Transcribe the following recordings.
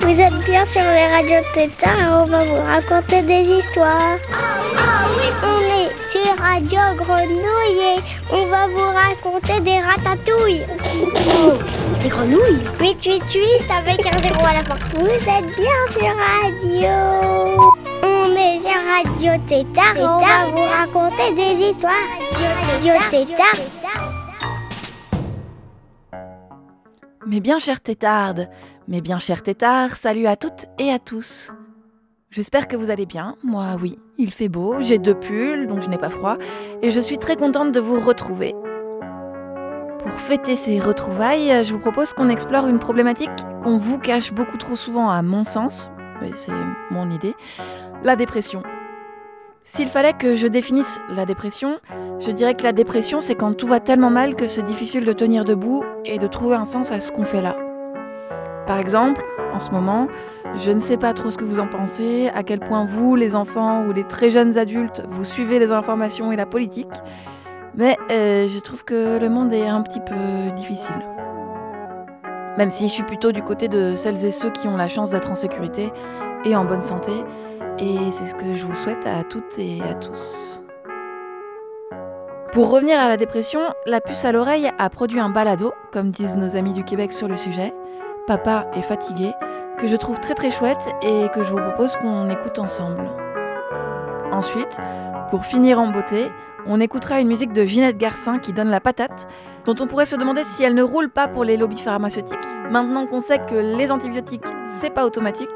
Vous êtes bien sur les radios Tétard et on va vous raconter des histoires. On est sur Radio Grenouille et on va vous raconter des ratatouilles. Des grenouilles 888 avec un zéro à la fin. Vous êtes bien sur Radio. Radio Tétard on va vous raconter des histoires. Radio Tétard. Mes bien chères tétardes, mes bien chers tétards, salut à toutes et à tous. J'espère que vous allez bien. Moi, oui, il fait beau, j'ai deux pulls, donc je n'ai pas froid, et je suis très contente de vous retrouver. Pour fêter ces retrouvailles, je vous propose qu'on explore une problématique qu'on vous cache beaucoup trop souvent à mon sens, mais c'est mon idée, la dépression. S'il fallait que je définisse la dépression, je dirais que la dépression, c'est quand tout va tellement mal que c'est difficile de tenir debout et de trouver un sens à ce qu'on fait là. Par exemple, en ce moment, je ne sais pas trop ce que vous en pensez, à quel point vous, les enfants ou les très jeunes adultes, vous suivez les informations et la politique, mais euh, je trouve que le monde est un petit peu difficile. Même si je suis plutôt du côté de celles et ceux qui ont la chance d'être en sécurité et en bonne santé, et c'est ce que je vous souhaite à toutes et à tous. Pour revenir à la dépression, la puce à l'oreille a produit un balado, comme disent nos amis du Québec sur le sujet, Papa est fatigué, que je trouve très très chouette et que je vous propose qu'on écoute ensemble. Ensuite, pour finir en beauté, on écoutera une musique de Ginette Garcin qui donne la patate, dont on pourrait se demander si elle ne roule pas pour les lobbies pharmaceutiques, maintenant qu'on sait que les antibiotiques, c'est pas automatique,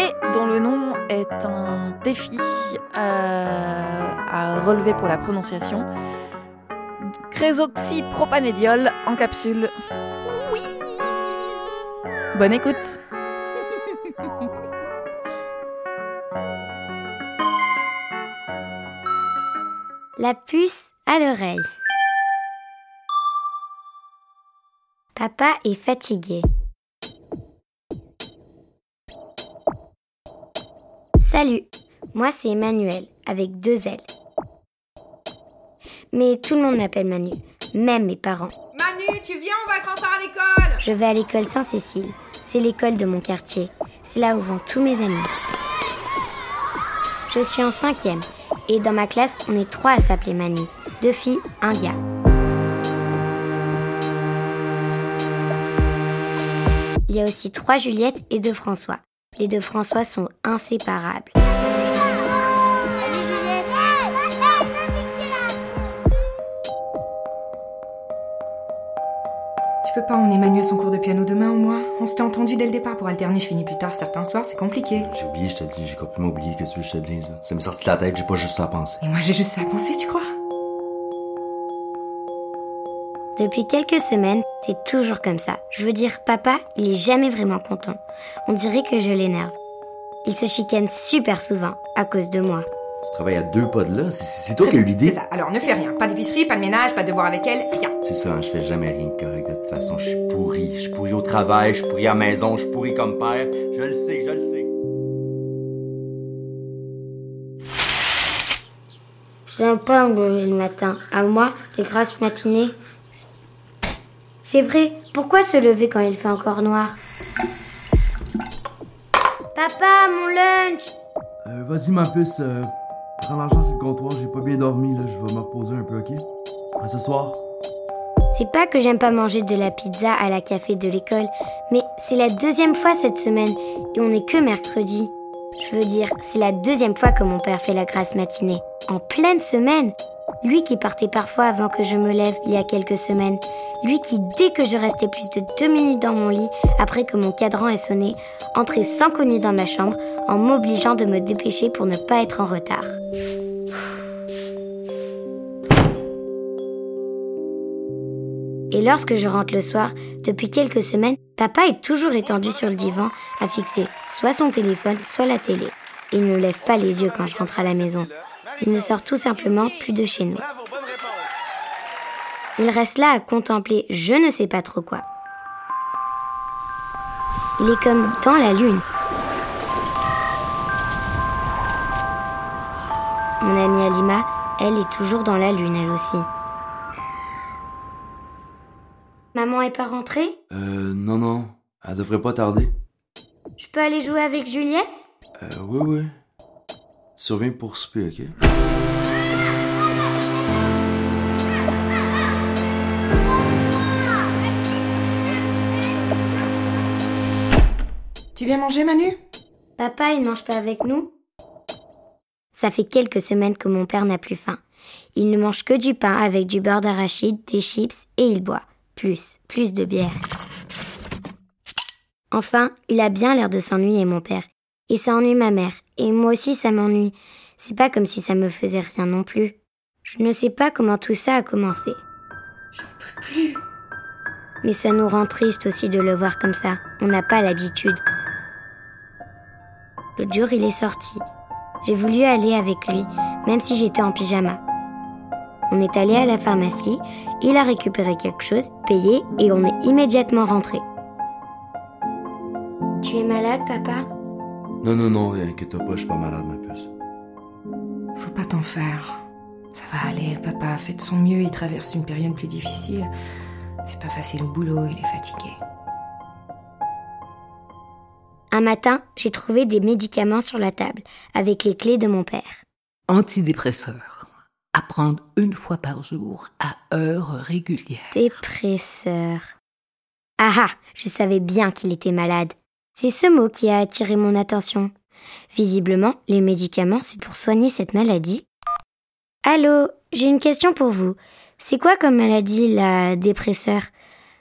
et dont le nom est un défi euh, à relever pour la prononciation. Crésoxypropanédiol en capsule. Oui Bonne écoute La puce à l'oreille. Papa est fatigué. Salut, moi c'est Emmanuel, avec deux L. Mais tout le monde m'appelle Manu, même mes parents. Manu, tu viens, on va être en retard à l'école? Je vais à l'école Saint-Cécile. C'est l'école de mon quartier. C'est là où vont tous mes amis. Je suis en cinquième. Et dans ma classe, on est trois à s'appeler Manu. Deux filles, un gars. Il y a aussi trois Juliette et deux François. Les deux François sont inséparables. Tu peux pas emmener Manu à son cours de piano demain au moins On s'était entendu dès le départ pour alterner, je finis plus tard certains soirs, c'est compliqué. J'ai oublié, je te dis, j'ai complètement oublié que ce que je te dise. Ça m'est sorti de la tête, j'ai pas juste ça à penser. Et moi j'ai juste ça à penser, tu crois? Depuis quelques semaines, c'est toujours comme ça. Je veux dire, papa, il est jamais vraiment content. On dirait que je l'énerve. Il se chicane super souvent à cause de moi. Tu travailles à deux pas de là, c'est- c'est toi qui as eu C'est l'idée. ça, alors ne fais rien, pas d'épicerie, pas de ménage, pas de devoir avec elle, rien. C'est ça, hein, je fais jamais rien de correct de toute façon. Je suis pourri. Je suis pourri au travail, je suis pourri à la maison, je suis pourri comme père. Je le sais, je le sais. Je n'aime pas me lever le matin. À moi, les grasses matinées. C'est vrai, pourquoi se lever quand il fait encore noir? Papa, mon lunch Euh, Vas-y, ma puce, euh, prends l'argent sur le comptoir, j'ai pas bien dormi, là, je vais me reposer un peu, ok? À ce soir. C'est pas que j'aime pas manger de la pizza à la café de l'école, mais c'est la deuxième fois cette semaine et on n'est que mercredi. Je veux dire, c'est la deuxième fois que mon père fait la grasse matinée. En pleine semaine Lui qui partait parfois avant que je me lève il y a quelques semaines. Lui qui, dès que je restais plus de deux minutes dans mon lit, après que mon cadran ait sonné, entrait sans cogner dans ma chambre en m'obligeant de me dépêcher pour ne pas être en retard. Et lorsque je rentre le soir, depuis quelques semaines, papa est toujours étendu sur le divan à fixer soit son téléphone, soit la télé. Il ne lève pas les yeux quand je rentre à la maison. Il ne sort tout simplement plus de chez nous. Il reste là à contempler je ne sais pas trop quoi. Il est comme dans la lune. Mon amie Alima elle est toujours dans la lune, elle aussi. Maman est pas rentrée? Euh, non, non. Elle devrait pas tarder. Je peux aller jouer avec Juliette? Euh, oui, oui. Tu reviens pour souper, ok? Tu viens manger, Manu? Papa, il mange pas avec nous Ça fait quelques semaines que mon père n'a plus faim. Il ne mange que du pain avec du beurre d'arachide, des chips et il boit. Plus, plus de bière. Enfin, il a bien l'air de s'ennuyer, mon père. Et ça ennuie ma mère. Et moi aussi, ça m'ennuie. C'est pas comme si ça me faisait rien non plus. Je ne sais pas comment tout ça a commencé. J'en peux plus. Mais ça nous rend triste aussi de le voir comme ça. On n'a pas l'habitude. L'autre jour, il est sorti. J'ai voulu aller avec lui, même si j'étais en pyjama. On est allé à la pharmacie, il a récupéré quelque chose, payé, et on est immédiatement rentré. Tu es malade, papa? Non, non, non, inquiète pas, je suis pas malade, ma puce. Faut pas t'en faire. Ça va aller, papa a fait de son mieux, il traverse une période plus difficile. C'est pas facile au boulot, il est fatigué. Un matin, j'ai trouvé des médicaments sur la table, avec les clés de mon père. Antidépresseur. À prendre une fois par jour à heure régulière. Dépresseur. Ah ah, je savais bien qu'il était malade. C'est ce mot qui a attiré mon attention. Visiblement, les médicaments, c'est pour soigner cette maladie. Allô, j'ai une question pour vous. C'est quoi comme maladie, la dépresseur?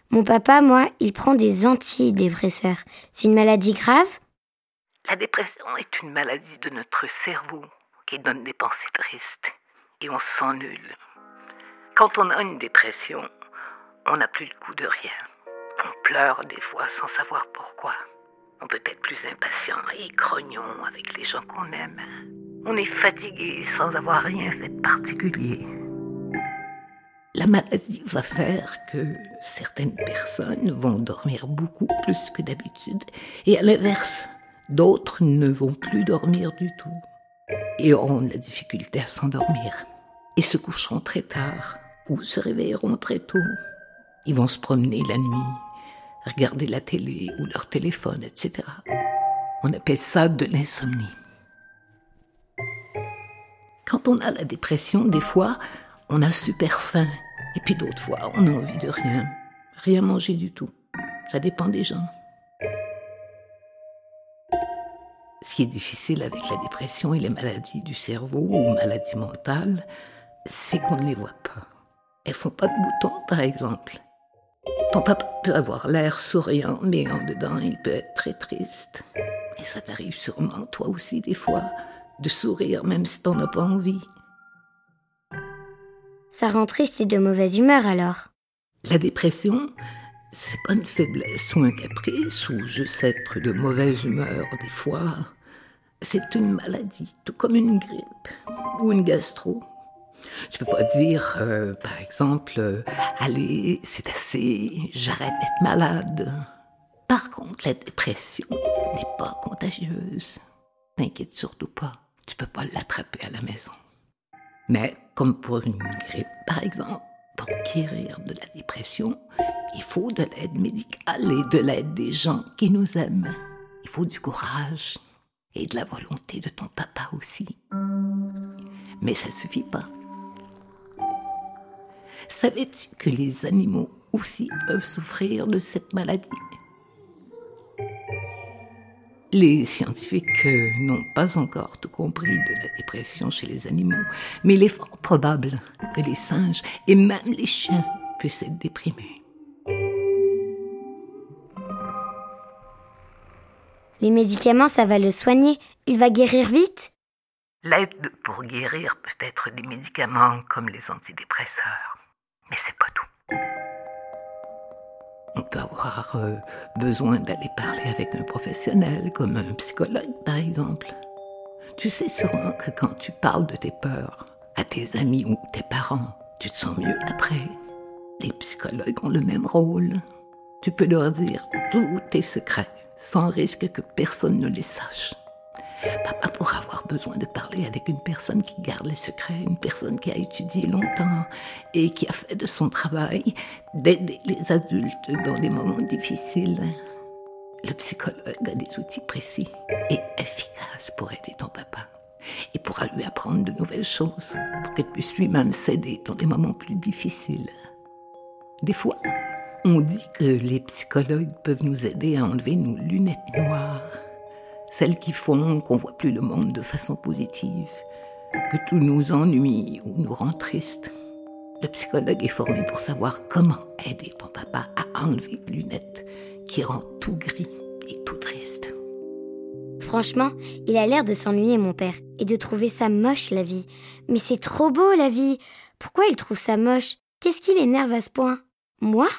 Mon papa, moi, il prend des antidépresseurs. C'est une maladie grave? La dépression est une maladie de notre cerveau qui donne des pensées tristes et on se sent nul. Quand on a une dépression, on n'a plus le goût de rien. On pleure des fois sans savoir pourquoi. On peut être plus impatient et grognon avec les gens qu'on aime. On est fatigué sans avoir rien fait de particulier. La maladie va faire que certaines personnes vont dormir beaucoup plus que d'habitude et à l'inverse, d'autres ne vont plus dormir du tout et auront de la difficulté à s'endormir et se coucheront très tard ou se réveilleront très tôt. Ils vont se promener la nuit, regarder la télé ou leur téléphone, etc. On appelle ça de l'insomnie. Quand on a la dépression, des fois, on a super faim. Et puis d'autres fois, on a envie de rien. Rien manger du tout. Ça dépend des gens. Ce qui est difficile avec la dépression et les maladies du cerveau ou maladies mentales, c'est qu'on ne les voit pas. Elles font pas de boutons, par exemple. Ton papa peut avoir l'air souriant, mais en dedans, il peut être très triste. Et ça t'arrive sûrement, toi aussi, des fois, de sourire même si t'en as pas envie. Ça rend triste et de mauvaise humeur alors. La dépression, c'est pas une faiblesse ou un caprice ou juste être de mauvaise humeur des fois. C'est une maladie, tout comme une grippe ou une gastro. Tu peux pas dire, euh, par exemple, euh, allez, c'est assez, j'arrête d'être malade. Par contre, la dépression n'est pas contagieuse. T'inquiète surtout pas, tu peux pas l'attraper à la maison. Mais comme pour une grippe, par exemple, pour guérir de la dépression, il faut de l'aide médicale et de l'aide des gens qui nous aiment. Il faut du courage et de la volonté de ton papa aussi. Mais ça suffit pas. Savais-tu que les animaux aussi peuvent souffrir de cette maladie? Les scientifiques euh, n'ont pas encore tout compris de la dépression chez les animaux, mais il est fort probable que les singes et même les chiens puissent être déprimés. Les médicaments, ça va le soigner. Il va guérir vite. L'aide pour guérir peut être des médicaments comme les antidépresseurs, mais c'est pas tout. On peut avoir euh, besoin d'aller parler avec un professionnel, comme un psychologue par exemple. Tu sais sûrement que quand tu parles de tes peurs à tes amis ou tes parents, tu te sens mieux après. Les psychologues ont le même rôle. Tu peux leur dire tous tes secrets sans risque que personne ne les sache. Papa pourra avoir besoin de parler avec une personne qui garde les secrets, une personne qui a étudié longtemps et qui a fait de son travail d'aider les adultes dans des moments difficiles. Le psychologue a des outils précis et efficaces pour aider ton papa et pourra lui apprendre de nouvelles choses pour qu'il puisse lui-même s'aider dans des moments plus difficiles. Des fois, on dit que les psychologues peuvent nous aider à enlever nos lunettes noires, celles qui font qu'on voit plus le monde de façon positive, que tout nous ennuie ou nous rend triste. Le psychologue est formé pour savoir comment aider ton papa à enlever les lunettes qui rend tout gris et tout triste. Franchement, il a l'air de s'ennuyer, mon père, et de trouver ça moche, la vie. Mais c'est trop beau, la vie. Pourquoi il trouve ça moche? Qu'est-ce qui l'énerve à ce point? Moi?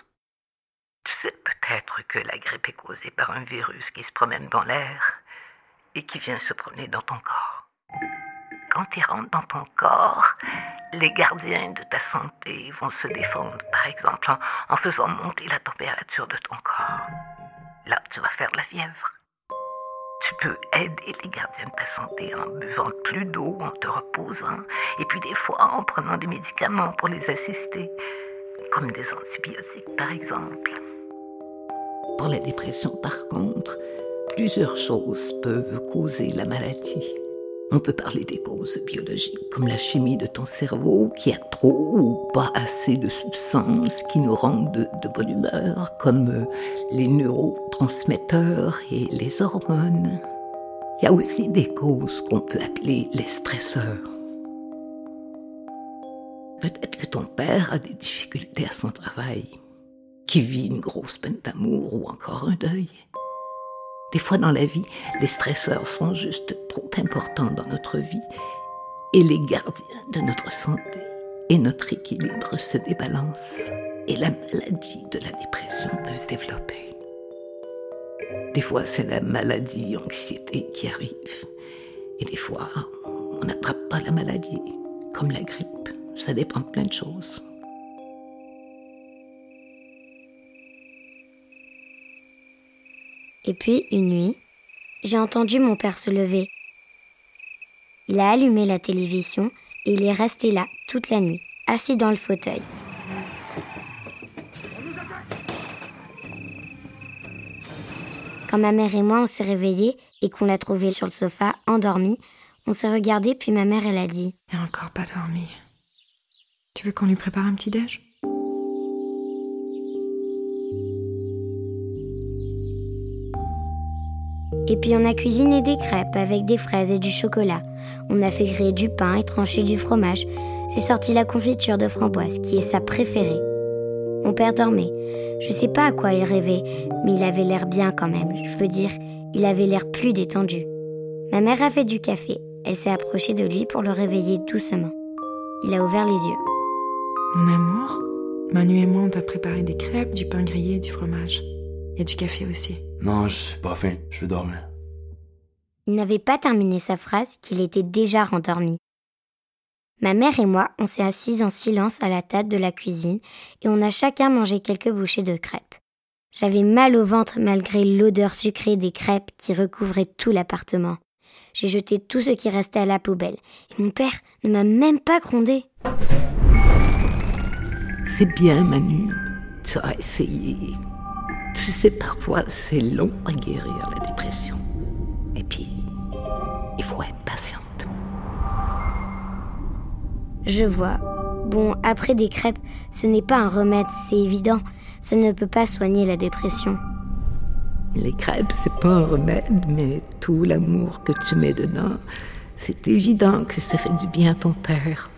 Tu sais peut-être que la grippe est causée par un virus qui se promène dans l'air et qui vient se promener dans ton corps. Quand il rentre dans ton corps, les gardiens de ta santé vont se défendre, par exemple, en, en faisant monter la température de ton corps. Là, tu vas faire de la fièvre. Tu peux aider les gardiens de ta santé en buvant plus d'eau, en te reposant, et puis des fois en prenant des médicaments pour les assister, comme des antibiotiques par exemple. Pour la dépression, par contre, plusieurs choses peuvent causer la maladie. On peut parler des causes biologiques, comme la chimie de ton cerveau qui a trop ou pas assez de substances qui nous rendent de, bonne humeur, comme euh, les neurotransmetteurs et les hormones. Il y a aussi des causes qu'on peut appeler les stresseurs. Peut-être que ton père a des difficultés à son travail, qui vit une grosse peine d'amour ou encore un deuil. Des fois dans la vie, les stresseurs sont juste trop importants dans notre vie et les gardiens de notre santé et notre équilibre se débalancent et la maladie de la dépression peut se développer. Des fois, c'est la maladie anxiété qui arrive et des fois, on n'attrape pas la maladie, comme la grippe. Ça dépend de plein de choses. Et puis, une nuit, j'ai entendu mon père se lever. Il a allumé la télévision et il est resté là toute la nuit, assis dans le fauteuil. Quand ma mère et moi on s'est réveillés et qu'on l'a trouvé sur le sofa, endormi, on s'est regardé puis ma mère elle a dit Il n'a encore pas dormi. Tu veux qu'on lui prépare un petit déj? Et puis on a cuisiné des crêpes avec des fraises et du chocolat. On a fait griller du pain et trancher du fromage. J'ai sorti la confiture de framboise, qui est sa préférée. Mon père dormait. Je sais pas à quoi il rêvait, mais il avait l'air bien quand même. Je veux dire, il avait l'air plus détendu. Ma mère a fait du café. Elle s'est approchée de lui pour le réveiller doucement. Il a ouvert les yeux. Mon amour, Manu et moi, on t'a préparé des crêpes, du pain grillé et du fromage. Il y a du café aussi. Non, je suis pas faim, je veux dormir. Il n'avait pas terminé sa phrase qu'il était déjà rendormi. Ma mère et moi, on s'est assises en silence à la table de la cuisine et on a chacun mangé quelques bouchées de crêpes. J'avais mal au ventre malgré l'odeur sucrée des crêpes qui recouvrait tout l'appartement. J'ai jeté tout ce qui restait à la poubelle et mon père ne m'a même pas grondé. C'est bien, Manu. Tu as essayé. Tu sais, parfois, c'est long à guérir la dépression. Et puis, il faut être patiente. Je vois. Bon, après des crêpes, ce n'est pas un remède, c'est évident. Ça ne peut pas soigner la dépression. Les crêpes, c'est pas un remède, mais tout l'amour que tu mets dedans, c'est évident que ça fait du bien à ton père.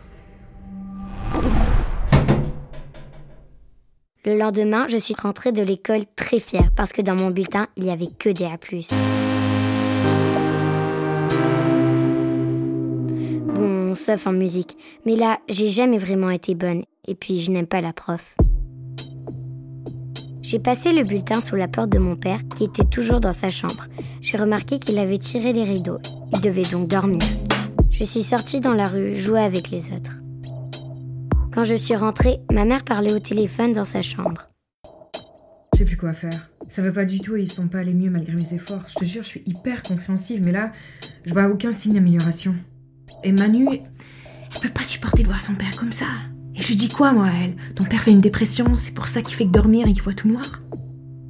Le lendemain, je suis rentrée de l'école très fière parce que dans mon bulletin, il n'y avait que des A+. Bon, sauf en musique. Mais là, j'ai jamais vraiment été bonne. Et puis, je n'aime pas la prof. J'ai passé le bulletin sous la porte de mon père, qui était toujours dans sa chambre. J'ai remarqué qu'il avait tiré les rideaux. Il devait donc dormir. Je suis sortie dans la rue, jouer avec les autres. Quand je suis rentrée, ma mère parlait au téléphone dans sa chambre. Je sais plus quoi faire. Ça va pas du tout et ils sont pas allés mieux malgré mes efforts. Je te jure, je suis hyper compréhensive, mais là, Je vois aucun signe d'amélioration. Et Manu, elle peut pas supporter de voir son père comme ça. Et je lui dis quoi, moi, à elle? Ton père fait une dépression, c'est pour ça qu'il fait que dormir et qu'il voit tout noir?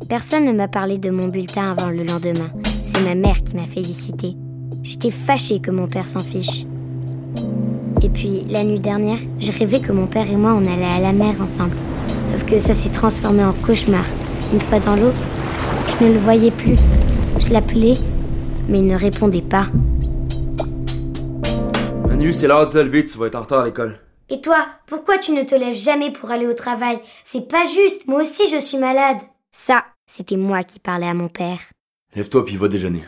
Personne ne m'a parlé de mon bulletin avant le lendemain. C'est ma mère qui m'a félicité. J'étais fâchée que mon père s'en fiche. Et puis, la nuit dernière, j'ai rêvé que mon père et moi, on allait à la mer ensemble. Sauf que ça s'est transformé en cauchemar. Une fois dans l'eau, je ne le voyais plus. Je l'appelais, mais il ne répondait pas. Manu, c'est l'heure de te lever, tu vas être en retard à l'école. Et toi, pourquoi tu ne te lèves jamais pour aller au travail? C'est pas juste, moi aussi je suis malade. Ça, c'était moi qui parlais à mon père. Lève-toi puis va déjeuner.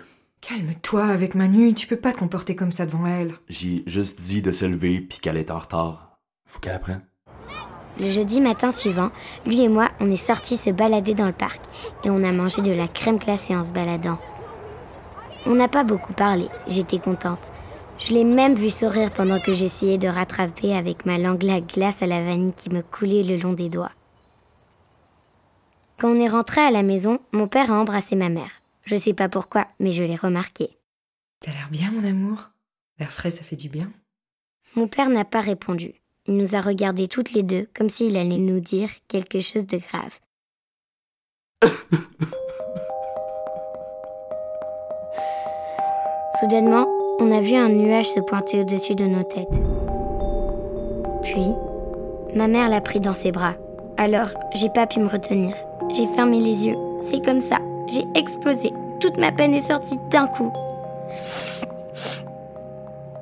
Calme-toi avec Manu, tu peux pas te comporter comme ça devant elle. J'ai juste dit de se lever puis qu'elle est en retard. Faut qu'elle apprenne. Le jeudi matin suivant, lui et moi, on est sortis se balader dans le parc et on a mangé de la crème glacée en se baladant. On n'a pas beaucoup parlé, j'étais contente. Je l'ai même vu sourire pendant que j'essayais de rattraper avec ma langue la glace à la vanille qui me coulait le long des doigts. Quand on est rentré à la maison, mon père a embrassé ma mère. Je sais pas pourquoi, mais je l'ai remarqué. T'as l'air bien, mon amour. L'air frais, ça fait du bien. Mon père n'a pas répondu. Il nous a regardés toutes les deux comme s'il allait nous dire quelque chose de grave. Soudainement, on a vu un nuage se pointer au-dessus de nos têtes. Puis, ma mère l'a pris dans ses bras. Alors, j'ai pas pu me retenir. J'ai fermé les yeux. C'est comme ça. J'ai explosé. Toute ma peine est sortie d'un coup.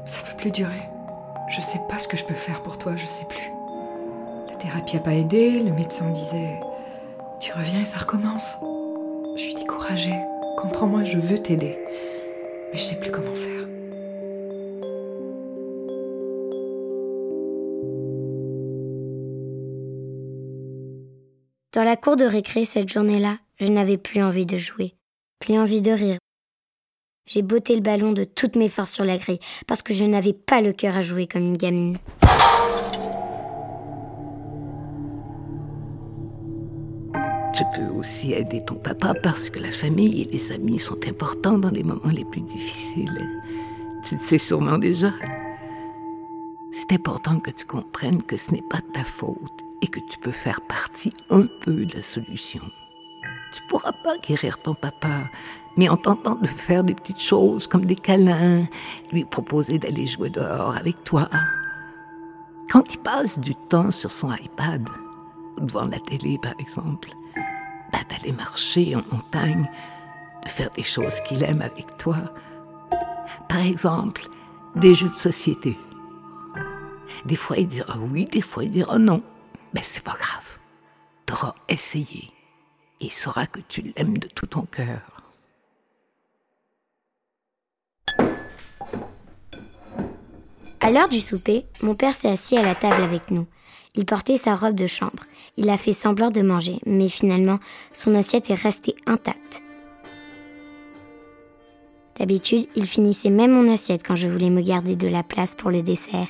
Ça peut plus durer. Je sais pas ce que je peux faire pour toi, je sais plus. La thérapie a pas aidé, le médecin disait Tu reviens et ça recommence. Je suis découragée. Comprends-moi, je veux t'aider. Mais je sais plus comment faire. Dans la cour de récré cette journée-là, je n'avais plus envie de jouer, plus envie de rire. J'ai botté le ballon de toutes mes forces sur la grille parce que je n'avais pas le cœur à jouer comme une gamine. Tu peux aussi aider ton papa parce que la famille et les amis sont importants dans les moments les plus difficiles. Tu le sais sûrement déjà. C'est important que tu comprennes que ce n'est pas ta faute et que tu peux faire partie un peu de la solution. Tu pourras pas guérir ton papa, mais en tentant de faire des petites choses comme des câlins, lui proposer d'aller jouer dehors avec toi. Quand il passe du temps sur son iPad, devant la télé par exemple, bah, d'aller marcher en montagne, de faire des choses qu'il aime avec toi. Par exemple, des jeux de société. Des fois, il dira oui, des fois, il dira non. Mais c'est pas grave. T'auras essayé. Et saura que tu l'aimes de tout ton cœur. À l'heure du souper, mon père s'est assis à la table avec nous. Il portait sa robe de chambre. Il a fait semblant de manger, mais finalement, son assiette est restée intacte. D'habitude, il finissait même mon assiette quand je voulais me garder de la place pour le dessert.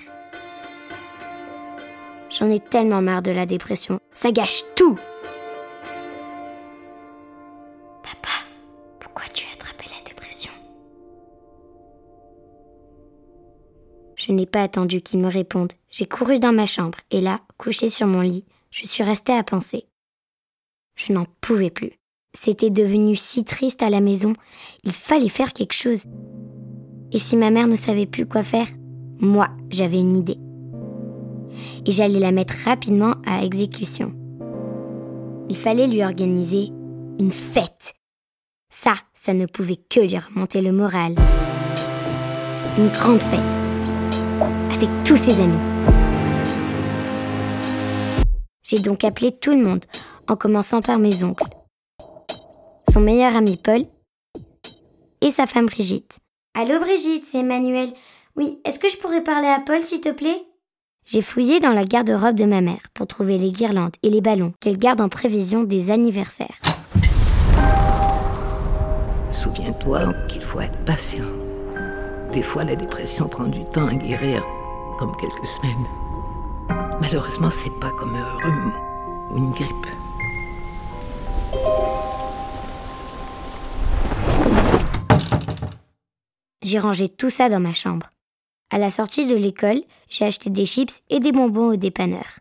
J'en ai tellement marre de la dépression. Ça gâche tout. Je n'ai pas attendu qu'il me réponde. J'ai couru dans ma chambre et là, couché sur mon lit, je suis restée à penser. Je n'en pouvais plus. C'était devenu si triste à la maison. Il fallait faire quelque chose. Et si ma mère ne savait plus quoi faire, moi, j'avais une idée et j'allais la mettre rapidement à exécution. Il fallait lui organiser une fête. Ça, ça ne pouvait que lui remonter le moral. Une grande fête. Avec tous ses amis. J'ai donc appelé tout le monde, en commençant par mes oncles. Son meilleur ami Paul et sa femme Brigitte. Allô Brigitte, c'est Emmanuel. Oui, est-ce que je pourrais parler à Paul s'il te plaît? J'ai fouillé dans la garde-robe de ma mère pour trouver les guirlandes et les ballons qu'elle garde en prévision des anniversaires. Souviens-toi qu'il faut être patient. Des fois, la dépression prend du temps à guérir, comme quelques semaines. Malheureusement, c'est pas comme un rhume ou une grippe. j'ai rangé tout ça dans ma chambre. À la sortie de l'école, j'ai acheté des chips et des bonbons au dépanneur.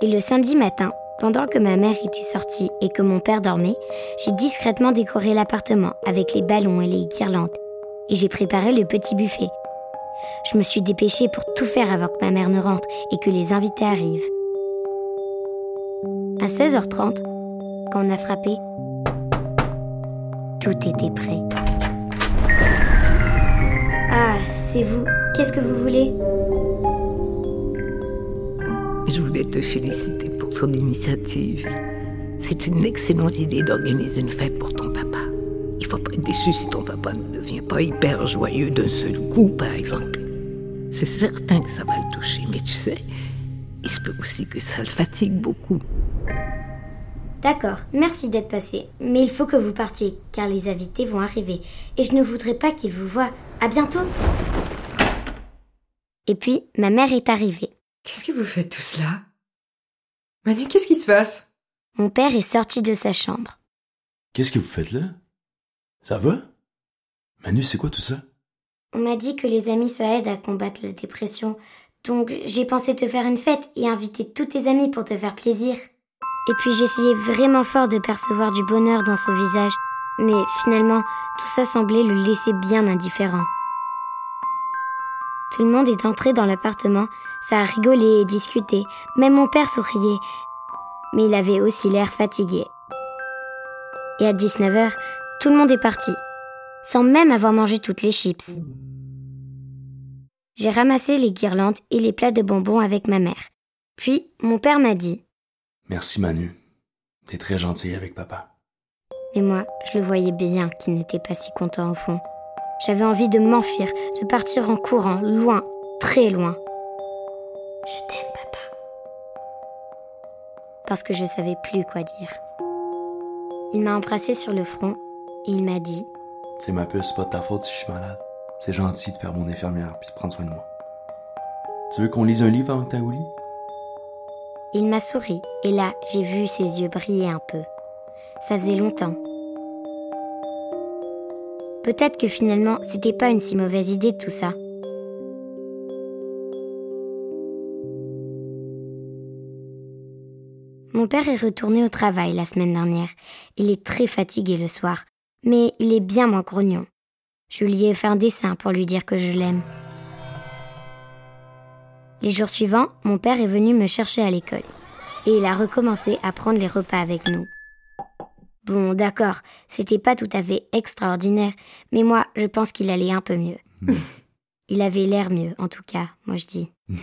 Et le samedi matin, pendant que ma mère était sortie et que mon père dormait, j'ai discrètement décoré l'appartement avec les ballons et les guirlandes. Et j'ai préparé le petit buffet. Je me suis dépêchée pour tout faire avant que ma mère ne rentre et que les invités arrivent. À 16h30, quand on a frappé, tout était prêt. Ah, c'est vous. Qu'est-ce que vous voulez? Je voulais te féliciter pour ton initiative. C'est une excellente idée d'organiser une fête pour ton papa. Être déçu si ton papa ne devient pas hyper joyeux d'un seul coup, par exemple. C'est certain que ça va le toucher, mais tu sais, il se peut aussi que ça le fatigue beaucoup. D'accord, merci d'être passé. Mais il faut que vous partiez, car les invités vont arriver. Et je ne voudrais pas qu'ils vous voient. À bientôt Et puis, ma mère est arrivée. Qu'est-ce que vous faites tout cela Manu, qu'est-ce qui se passe? Mon père est sorti de sa chambre. Qu'est-ce que vous faites là? Ça va? Manu, c'est quoi tout ça? On m'a dit que les amis, ça aide à combattre la dépression. Donc, j'ai pensé te faire une fête et inviter tous tes amis pour te faire plaisir. Et puis, j'essayais vraiment fort de percevoir du bonheur dans son visage. Mais finalement, tout ça semblait le laisser bien indifférent. Tout le monde est entré dans l'appartement, ça a rigolé et discuté, même mon père souriait, mais il avait aussi l'air fatigué. Et à 19h, tout le monde est parti, sans même avoir mangé toutes les chips. J'ai ramassé les guirlandes et les plats de bonbons avec ma mère. Puis, mon père m'a dit Merci Manu. T'es très gentil avec papa. Mais moi, je le voyais bien qu'il n'était pas si content au fond. J'avais envie de m'enfuir, de partir en courant, loin, très loin. Je t'aime, papa. Parce que je savais plus quoi dire. Il m'a embrassé sur le front et il m'a dit C'est ma puce, pas de ta faute si je suis malade. C'est gentil de faire mon infirmière puis de prendre soin de moi. Tu veux qu'on lise un livre avant que au lit? Il m'a souri et là, j'ai vu ses yeux briller un peu. Ça faisait longtemps. Peut-être que finalement, c'était pas une si mauvaise idée tout ça. Mon père est retourné au travail la semaine dernière. Il est très fatigué le soir, mais il est bien moins grognon. Je lui ai fait un dessin pour lui dire que je l'aime. Les jours suivants, mon père est venu me chercher à l'école et il a recommencé à prendre les repas avec nous. Bon, d'accord, c'était pas tout à fait extraordinaire, mais moi, je pense qu'il allait un peu mieux. il avait l'air mieux, en tout cas, moi je dis.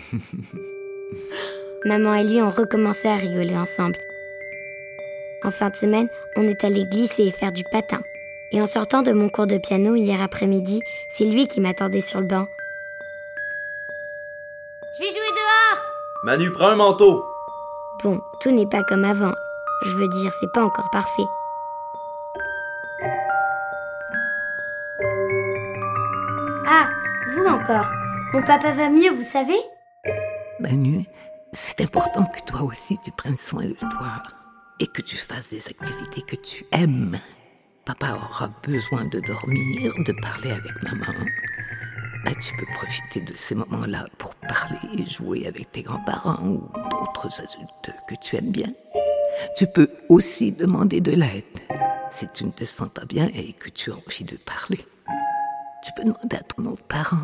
Maman et lui ont recommencé à rigoler ensemble. En fin de semaine, on est allé glisser et faire du patin. Et en sortant de mon cours de piano hier après-midi, c'est lui qui m'attendait sur le banc. Je vais jouer dehors Manu, prends un manteau! Bon, tout n'est pas comme avant. Je veux dire, c'est pas encore parfait. Ah, vous encore. Mon papa va mieux, vous savez? Manu, c'est important que toi aussi tu prennes soin de toi et que tu fasses des activités que tu aimes. Papa aura besoin de dormir, de parler avec maman. Ben, tu peux profiter de ces moments-là pour parler et jouer avec tes grands-parents ou d'autres adultes que tu aimes bien. Tu peux aussi demander de l'aide si tu ne te sens pas bien et que tu as envie de parler. Tu peux demander à ton autre parent,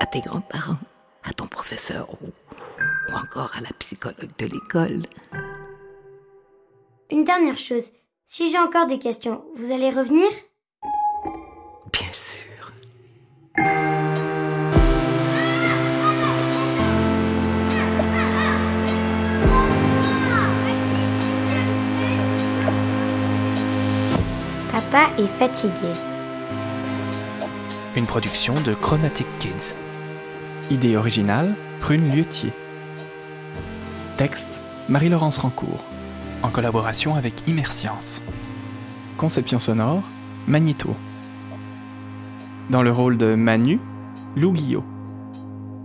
à tes grands-parents, à ton professeur ou, ou encore à la psychologue de l'école. Une dernière chose. Si j'ai encore des questions, vous allez revenir? Bien sûr. Papa est fatigué. Une production de Chromatic Kids. Idée originale, Prune Liutier. Texte, Marie-Laurence Rancourt, en collaboration avec Immerscience. Conception sonore, Magneto. Dans le rôle de Manu, Lou Guillot.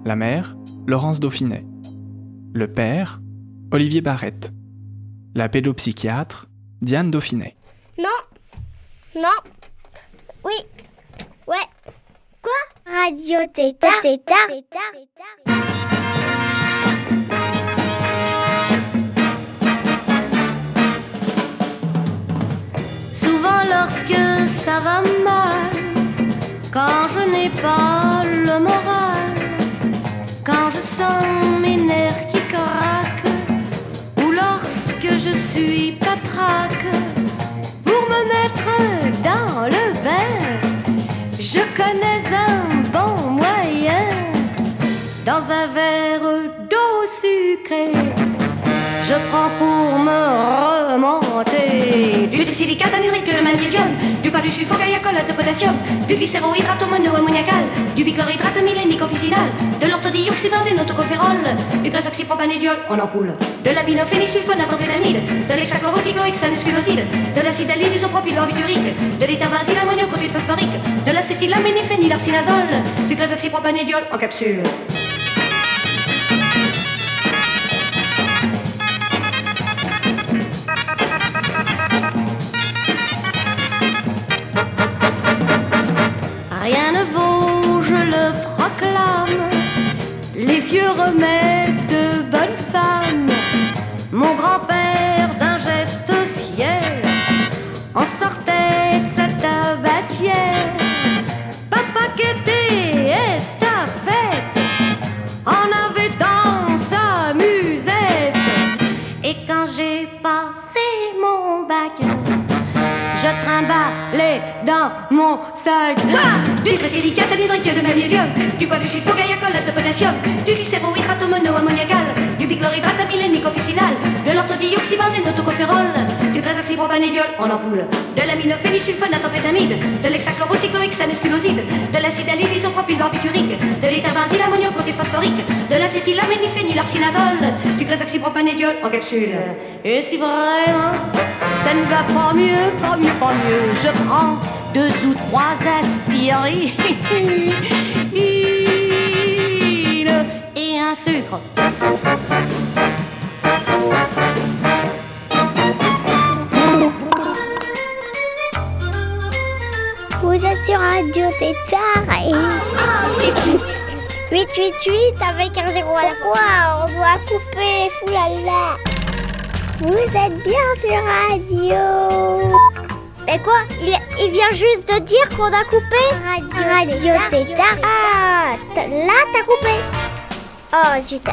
La mère, Laurence Dauphinet. Le père, Olivier Barrette. La pédopsychiatre, Diane Dauphinet. Non. Non. Oui. Ouais. Quoi? Radio Tétard. Tétard. Souvent lorsque ça va mal, quand je n'ai pas le moral, quand je sens mes nerfs qui craquent, ou lorsque je suis patraque, pour me mettre dans le bain, je connais un bon moyen, dans un verre d'eau sucrée. Je prends pour me remonter du trisilicate anhydrique de magnésium, du cas du sulfogaiacolate de potassium, du glycérohydrate monoammoniacal, du bichlorhydrate officinal, de l'orthodioxybenzène autocophérol, du grasoxypropanédiol en ampoule, de la binophénisulfonatrophénamide, de l'hexachlorocycloïque sanesculoside, de l'acide allylisopropylbarbiturique, de l'éthabenzyle ammoniocotide phosphorique, de l'acétylaménéphénylarcinazole, du grasoxypropanédiol en capsule. Phosphorique De l'acétylaménéphénylarcinazole Du grasoxypropanédiol en capsule Et si vraiment ça ne va pas mieux, pas mieux, pas mieux. Je prends deux ou trois aspirines et un sucre. Vous êtes sur Radio Tétard et... 888 avec un zéro à la fois, on doit couper, foulala. Vous êtes bien sur radio. Mais quoi? Il, il vient juste de dire qu'on a coupé Radio, radio Tétard. Ah, là t'as coupé. Oh zut.